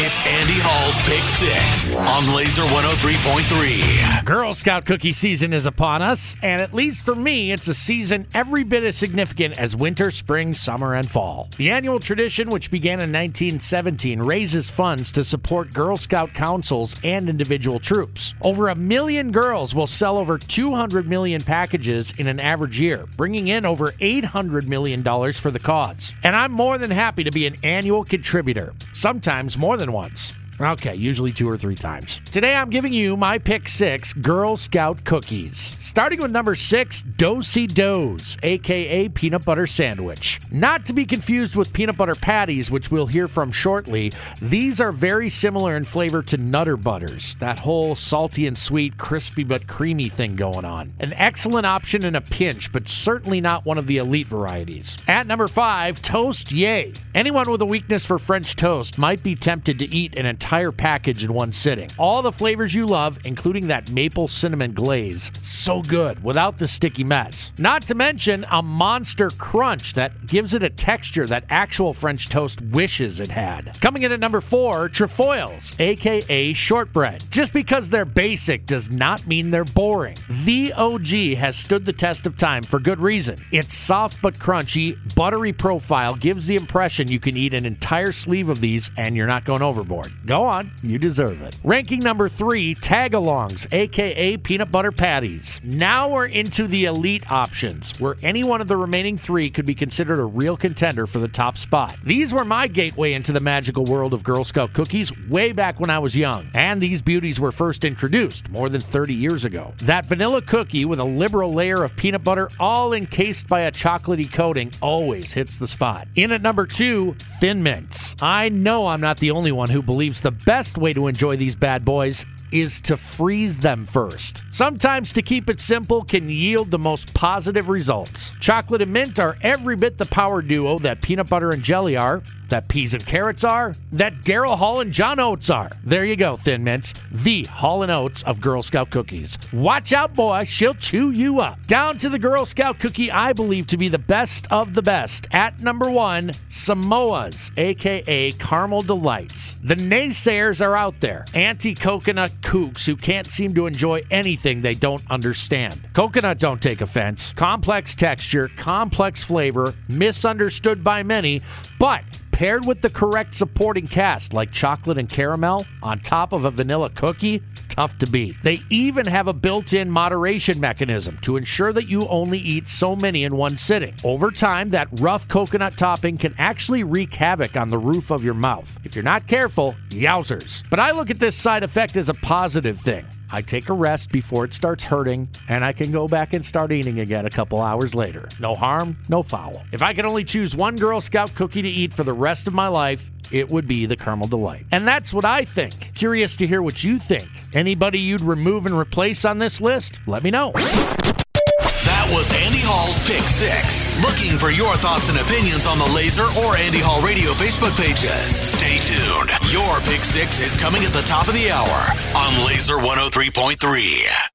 It's Andy Hall's Pick Six on Laser 103.3. Girl Scout cookie season is upon us, and at least for me, it's a season every bit as significant as winter, spring, summer, and fall. The annual tradition, which began in 1917, raises funds to support Girl Scout councils and individual troops. Over a million girls will sell over 200 million packages in an average year, bringing in over $800 million for the cause. And I'm more than happy to be an annual contributor, sometimes more than once. Okay, usually two or three times. Today I'm giving you my pick six Girl Scout cookies. Starting with number six, Do-si Do's, aka peanut butter sandwich. Not to be confused with peanut butter patties, which we'll hear from shortly. These are very similar in flavor to Nutter Butters, that whole salty and sweet, crispy but creamy thing going on. An excellent option in a pinch, but certainly not one of the elite varieties. At number five, Toast Yay. Anyone with a weakness for French toast might be tempted to eat an entire entire package in one sitting. All the flavors you love, including that maple cinnamon glaze. So good without the sticky mess. Not to mention a monster crunch that gives it a texture that actual French toast wishes it had. Coming in at number four, Trefoils, aka shortbread. Just because they're basic does not mean they're boring. The OG has stood the test of time for good reason. Its soft but crunchy, buttery profile gives the impression you can eat an entire sleeve of these and you're not going overboard. Go on, you deserve it. Ranking number three, tagalongs, aka peanut butter patties. Now we're into the elite options, where any one of the remaining three could be considered a real contender for the top spot. These were my gateway into the magical world of Girl Scout cookies way back when I was young, and these beauties were first introduced more than 30 years ago. That vanilla cookie with a liberal layer of peanut butter, all encased by a chocolatey coating, always hits the spot. In at number two, Thin Mints. I know I'm not the only one who believes the best way to enjoy these bad boys is to freeze them first. Sometimes to keep it simple can yield the most positive results. Chocolate and mint are every bit the power duo that peanut butter and jelly are, that peas and carrots are, that Daryl Hall and John Oates are. There you go, Thin Mints, the Hall and Oates of Girl Scout cookies. Watch out, boy, she'll chew you up. Down to the Girl Scout cookie I believe to be the best of the best. At number one, Samoa's, aka Caramel Delights. The naysayers are out there, anti coconut kooks who can't seem to enjoy anything they don't understand. Coconut don't take offense. Complex texture, complex flavor, misunderstood by many, but paired with the correct supporting cast like chocolate and caramel on top of a vanilla cookie, tough to beat. They even have a built in moderation mechanism to ensure that you only eat so many in one sitting. Over time, that rough coconut topping can actually wreak havoc on the roof of your mouth. If you're not careful, yowzers. But I look at this side effect as a positive thing. I take a rest before it starts hurting, and I can go back and start eating again a couple hours later. No harm, no foul. If I could only choose one Girl Scout cookie to eat for the rest of my life, it would be the Caramel Delight. And that's what I think. Curious to hear what you think. Anybody you'd remove and replace on this list? Let me know. That was Andy Hall's Pick Six. Looking for your thoughts and opinions on the Laser or Andy Hall Radio Facebook pages. Stay Your Pick Six is coming at the top of the hour on Laser 103.3.